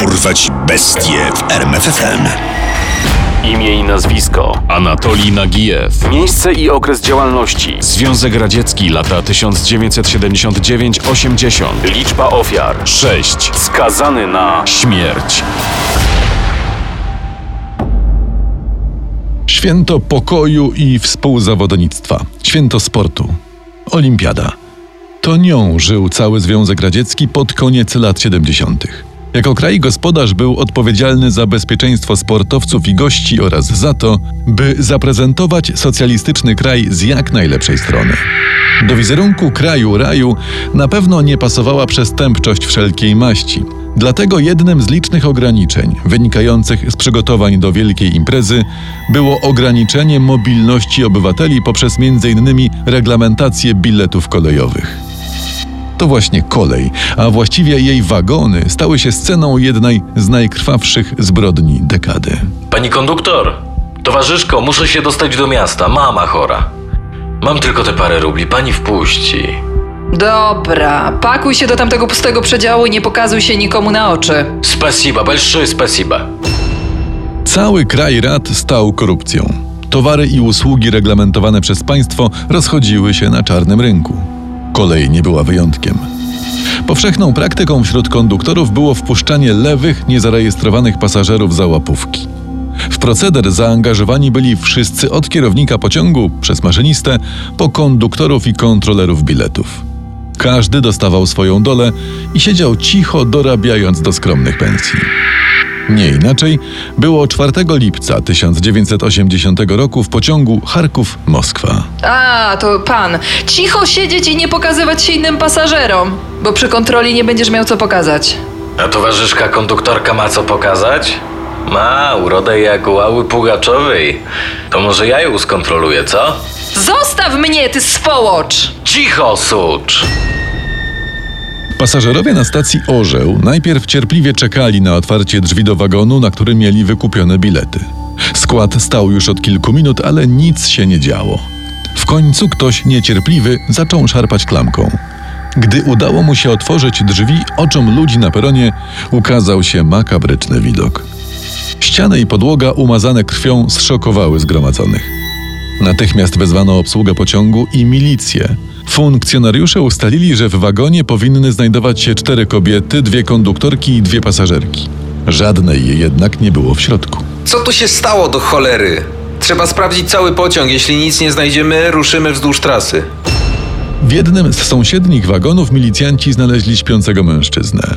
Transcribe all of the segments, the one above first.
Dorwać bestie w RMFFM. Imię i nazwisko. Anatolii Nagijew. Miejsce i okres działalności. Związek Radziecki lata 1979-80. Liczba ofiar. 6. Skazany na Śmierć. Święto pokoju i współzawodnictwa. Święto sportu. Olimpiada. To nią żył cały Związek Radziecki pod koniec lat 70. Jako kraj gospodarz był odpowiedzialny za bezpieczeństwo sportowców i gości oraz za to, by zaprezentować socjalistyczny kraj z jak najlepszej strony. Do wizerunku kraju raju na pewno nie pasowała przestępczość wszelkiej maści. Dlatego jednym z licznych ograniczeń wynikających z przygotowań do wielkiej imprezy było ograniczenie mobilności obywateli poprzez m.in. reglamentację biletów kolejowych. To właśnie kolej, a właściwie jej wagony stały się sceną jednej z najkrwawszych zbrodni dekady. Pani konduktor, towarzyszko, muszę się dostać do miasta. Mama chora. Mam tylko te parę rubli, pani wpuści. Dobra, pakuj się do tamtego pustego przedziału i nie pokazuj się nikomu na oczy. Spasiba, большое spasiba. Cały kraj rad stał korupcją. Towary i usługi reglamentowane przez państwo rozchodziły się na czarnym rynku. Kolej nie była wyjątkiem. Powszechną praktyką wśród konduktorów było wpuszczanie lewych, niezarejestrowanych pasażerów za łapówki. W proceder zaangażowani byli wszyscy od kierownika pociągu, przez maszynistę, po konduktorów i kontrolerów biletów. Każdy dostawał swoją dolę i siedział cicho, dorabiając do skromnych pensji. Nie inaczej było 4 lipca 1980 roku w pociągu Charków-Moskwa. A, to pan. Cicho siedzieć i nie pokazywać się innym pasażerom, bo przy kontroli nie będziesz miał co pokazać. A towarzyszka konduktorka ma co pokazać? Ma urodę jak Łały Pugaczowej. To może ja ją skontroluję, co? Zostaw mnie, ty swołocz! Cicho, sucz! Pasażerowie na stacji Orzeł najpierw cierpliwie czekali na otwarcie drzwi do wagonu, na którym mieli wykupione bilety. Skład stał już od kilku minut, ale nic się nie działo. W końcu ktoś niecierpliwy zaczął szarpać klamką. Gdy udało mu się otworzyć drzwi, oczom ludzi na peronie ukazał się makabryczny widok. Ściany i podłoga umazane krwią zszokowały zgromadzonych. Natychmiast wezwano obsługę pociągu i milicję. Funkcjonariusze ustalili, że w wagonie powinny znajdować się cztery kobiety, dwie konduktorki i dwie pasażerki. Żadnej jednak nie było w środku. Co tu się stało do cholery? Trzeba sprawdzić cały pociąg. Jeśli nic nie znajdziemy, ruszymy wzdłuż trasy. W jednym z sąsiednich wagonów milicjanci znaleźli śpiącego mężczyznę.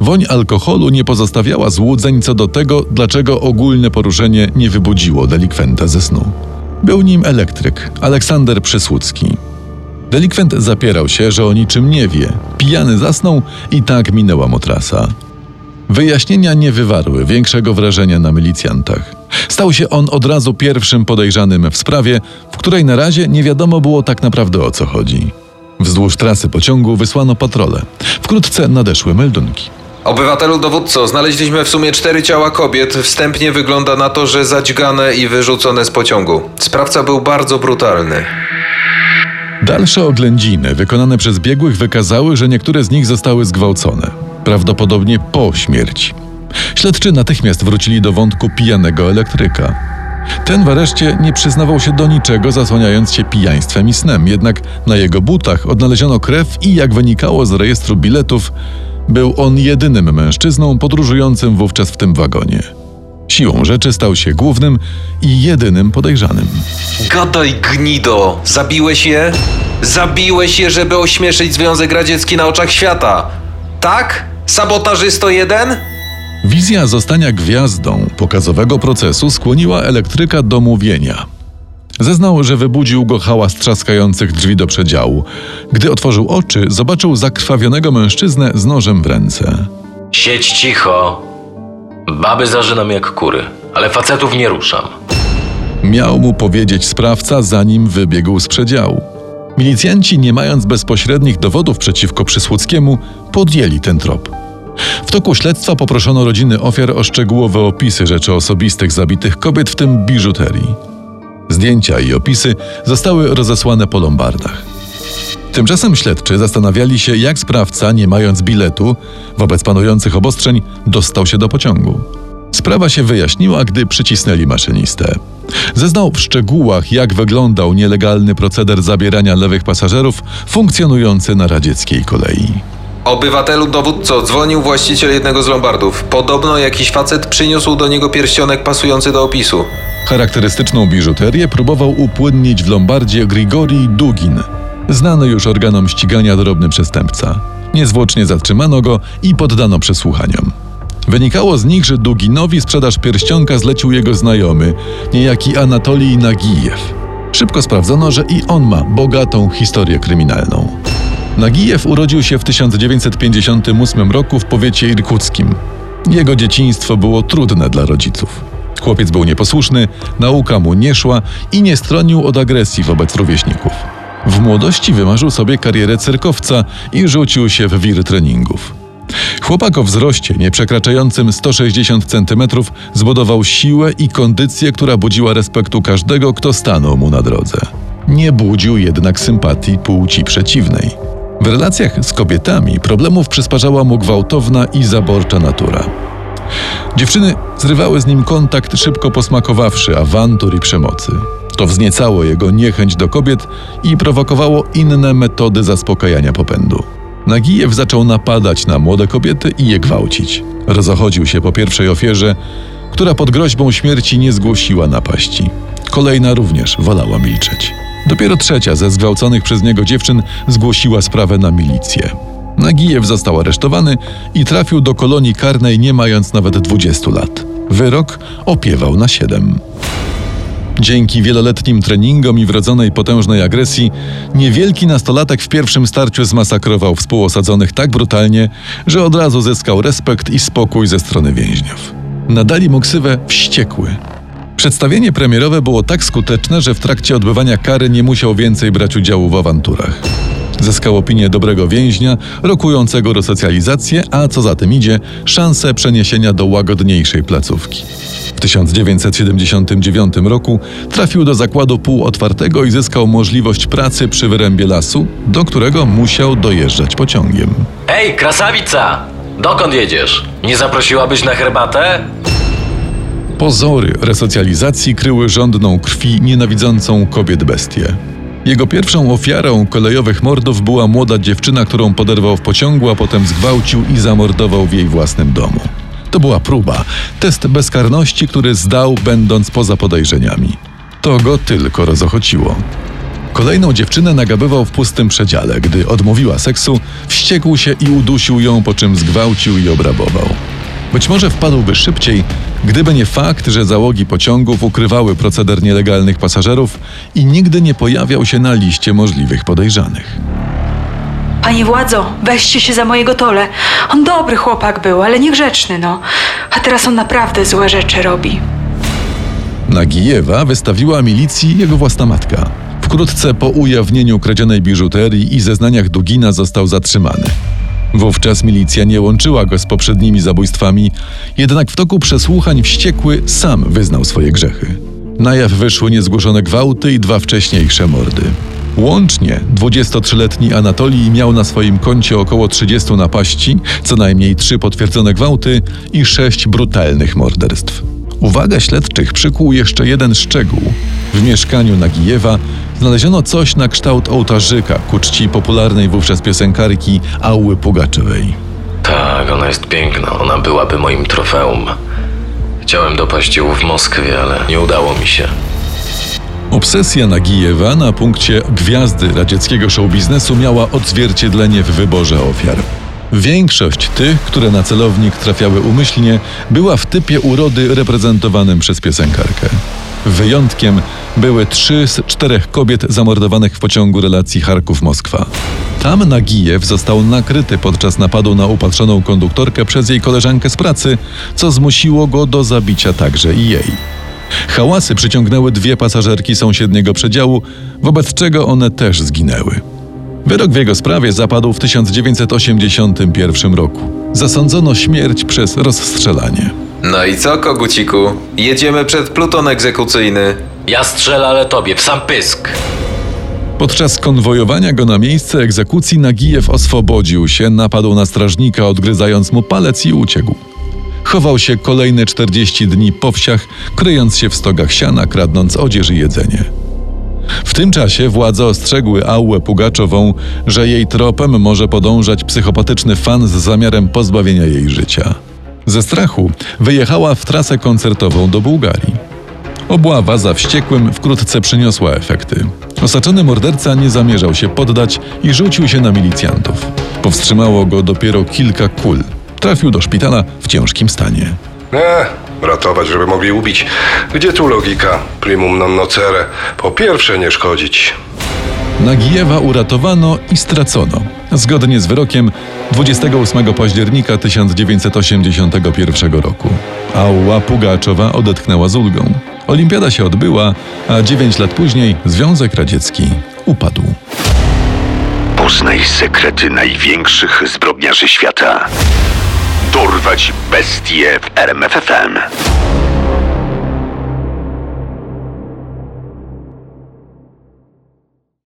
Woń alkoholu nie pozostawiała złudzeń co do tego, dlaczego ogólne poruszenie nie wybudziło delikwenta ze snu. Był nim elektryk Aleksander Przysłucki. Delikwent zapierał się, że o niczym nie wie. Pijany zasnął i tak minęła mu trasa. Wyjaśnienia nie wywarły większego wrażenia na milicjantach. Stał się on od razu pierwszym podejrzanym w sprawie, w której na razie nie wiadomo było tak naprawdę o co chodzi. Wzdłuż trasy pociągu wysłano patrole. Wkrótce nadeszły meldunki. Obywatelu dowódco, znaleźliśmy w sumie cztery ciała kobiet. Wstępnie wygląda na to, że zadźgane i wyrzucone z pociągu. Sprawca był bardzo brutalny. Dalsze oględziny wykonane przez biegłych wykazały, że niektóre z nich zostały zgwałcone, prawdopodobnie po śmierci. Śledczy natychmiast wrócili do wątku pijanego elektryka. Ten w areszcie nie przyznawał się do niczego, zasłaniając się pijaństwem i snem, jednak na jego butach odnaleziono krew i, jak wynikało z rejestru biletów, był on jedynym mężczyzną podróżującym wówczas w tym wagonie. Siłą rzeczy stał się głównym i jedynym podejrzanym. Gadaj, gnido! Zabiłeś je? Zabiłeś je, żeby ośmieszyć Związek Radziecki na oczach świata. Tak? Sabotażysto jeden? Wizja zostania gwiazdą pokazowego procesu skłoniła elektryka do mówienia. Zeznał, że wybudził go hałas trzaskających drzwi do przedziału. Gdy otworzył oczy, zobaczył zakrwawionego mężczyznę z nożem w ręce. Siedź cicho. Baby zażynam jak kury, ale facetów nie ruszam. Miał mu powiedzieć sprawca, zanim wybiegł z przedziału. Milicjanci, nie mając bezpośrednich dowodów przeciwko Przysłuckiemu, podjęli ten trop. W toku śledztwa poproszono rodziny ofiar o szczegółowe opisy rzeczy osobistych zabitych kobiet, w tym biżuterii. Zdjęcia i opisy zostały rozesłane po lombardach. Tymczasem śledczy zastanawiali się, jak sprawca, nie mając biletu, wobec panujących obostrzeń, dostał się do pociągu. Sprawa się wyjaśniła, gdy przycisnęli maszynistę. Zeznał w szczegółach, jak wyglądał nielegalny proceder zabierania lewych pasażerów funkcjonujący na radzieckiej kolei. Obywatelu dowódco, dzwonił właściciel jednego z lombardów. Podobno jakiś facet przyniósł do niego pierścionek pasujący do opisu. Charakterystyczną biżuterię próbował upłynnić w Lombardzie Grigori Dugin, znany już organom ścigania drobny przestępca. Niezwłocznie zatrzymano go i poddano przesłuchaniom. Wynikało z nich, że Duginowi sprzedaż pierścionka zlecił jego znajomy, niejaki Anatolij Nagijew. Szybko sprawdzono, że i on ma bogatą historię kryminalną. Nagijew urodził się w 1958 roku w powiecie irkuckim. Jego dzieciństwo było trudne dla rodziców. Chłopiec był nieposłuszny, nauka mu nie szła i nie stronił od agresji wobec rówieśników. W młodości wymarzył sobie karierę cyrkowca i rzucił się w wir treningów. Chłopak o wzroście nie przekraczającym 160 cm zbudował siłę i kondycję, która budziła respektu każdego, kto stanął mu na drodze. Nie budził jednak sympatii płci przeciwnej. W relacjach z kobietami problemów przysparzała mu gwałtowna i zaborcza natura. Dziewczyny zrywały z nim kontakt szybko posmakowawszy awantur i przemocy. To wzniecało jego niechęć do kobiet i prowokowało inne metody zaspokajania popędu. Nagijew zaczął napadać na młode kobiety i je gwałcić. Rozochodził się po pierwszej ofierze, która pod groźbą śmierci nie zgłosiła napaści. Kolejna również wolała milczeć. Dopiero trzecia ze zgwałconych przez niego dziewczyn zgłosiła sprawę na milicję. Nagijew został aresztowany i trafił do kolonii karnej nie mając nawet 20 lat. Wyrok opiewał na 7. Dzięki wieloletnim treningom i wrodzonej potężnej agresji, niewielki nastolatek w pierwszym starciu zmasakrował współosadzonych tak brutalnie, że od razu zyskał respekt i spokój ze strony więźniów. Nadali mu ksywę wściekły. Przedstawienie premierowe było tak skuteczne, że w trakcie odbywania kary nie musiał więcej brać udziału w awanturach. Zyskał opinię dobrego więźnia, rokującego resocjalizację, a co za tym idzie, szansę przeniesienia do łagodniejszej placówki. W 1979 roku trafił do zakładu półotwartego i zyskał możliwość pracy przy wyrębie lasu, do którego musiał dojeżdżać pociągiem. Ej, krasawica! Dokąd jedziesz? Nie zaprosiłabyś na herbatę? Pozory resocjalizacji kryły żądną krwi nienawidzącą kobiet bestię. Jego pierwszą ofiarą kolejowych mordów była młoda dziewczyna, którą poderwał w pociągu, a potem zgwałcił i zamordował w jej własnym domu. To była próba, test bezkarności, który zdał, będąc poza podejrzeniami. To go tylko rozochociło. Kolejną dziewczynę nagabywał w pustym przedziale. Gdy odmówiła seksu, wściekł się i udusił ją, po czym zgwałcił i obrabował. Być może wpadłby szybciej, gdyby nie fakt, że załogi pociągów ukrywały proceder nielegalnych pasażerów i nigdy nie pojawiał się na liście możliwych podejrzanych. Panie władzo, weźcie się za mojego tole. On dobry chłopak był, ale niegrzeczny, no. A teraz on naprawdę złe rzeczy robi. Nagijewa wystawiła milicji jego własna matka. Wkrótce po ujawnieniu kradzionej biżuterii i zeznaniach Dugina został zatrzymany. Wówczas milicja nie łączyła go z poprzednimi zabójstwami, jednak w toku przesłuchań wściekły sam wyznał swoje grzechy. Na jaw wyszły niezgłoszone gwałty i dwa wcześniejsze mordy. Łącznie 23-letni Anatolij miał na swoim koncie około 30 napaści, co najmniej 3 potwierdzone gwałty i 6 brutalnych morderstw. Uwaga śledczych przykuł jeszcze jeden szczegół. W mieszkaniu Nagijewa znaleziono coś na kształt ołtarzyka ku czci popularnej wówczas piosenkarki Auły Pugaczowej. Tak, ona jest piękna. Ona byłaby moim trofeum. Chciałem dopaść ją w Moskwie, ale nie udało mi się. Obsesja Nagijewa na punkcie gwiazdy radzieckiego showbiznesu miała odzwierciedlenie w wyborze ofiar. Większość tych, które na celownik trafiały umyślnie, była w typie urody reprezentowanym przez piosenkarkę. Wyjątkiem były trzy z czterech kobiet zamordowanych w pociągu relacji Charków-Moskwa. Tam Nagijew został nakryty podczas napadu na upatrzoną konduktorkę przez jej koleżankę z pracy, co zmusiło go do zabicia także i jej. Hałasy przyciągnęły dwie pasażerki sąsiedniego przedziału, wobec czego one też zginęły. Wyrok w jego sprawie zapadł w 1981 roku. Zasądzono śmierć przez rozstrzelanie. No i co, koguciku? Jedziemy przed pluton egzekucyjny. Ja strzelę, ale tobie, w sam pysk. Podczas konwojowania go na miejsce egzekucji Nagijew oswobodził się, napadł na strażnika, odgryzając mu palec i uciekł. Chował się kolejne 40 dni po wsiach, kryjąc się w stogach siana, kradnąc odzież i jedzenie. W tym czasie władze ostrzegły Aułę Pugaczową, że jej tropem może podążać psychopatyczny fan z zamiarem pozbawienia jej życia. Ze strachu wyjechała w trasę koncertową do Bułgarii. Obława za wściekłym wkrótce przyniosła efekty. Osaczony morderca nie zamierzał się poddać i rzucił się na milicjantów. Powstrzymało go dopiero kilka kul. Trafił do szpitala w ciężkim stanie. Nie, ratować, żeby mogli ubić. Gdzie tu logika? Primum non nocere. Po pierwsze nie szkodzić. Nagijewa uratowano i stracono. Zgodnie z wyrokiem 28 października 1981 roku. Auła Pugaczowa odetchnęła z ulgą. Olimpiada się odbyła, a 9 lat później Związek Radziecki upadł. Poznaj sekrety największych zbrodniarzy świata. Dorwać bestie w RMFFM.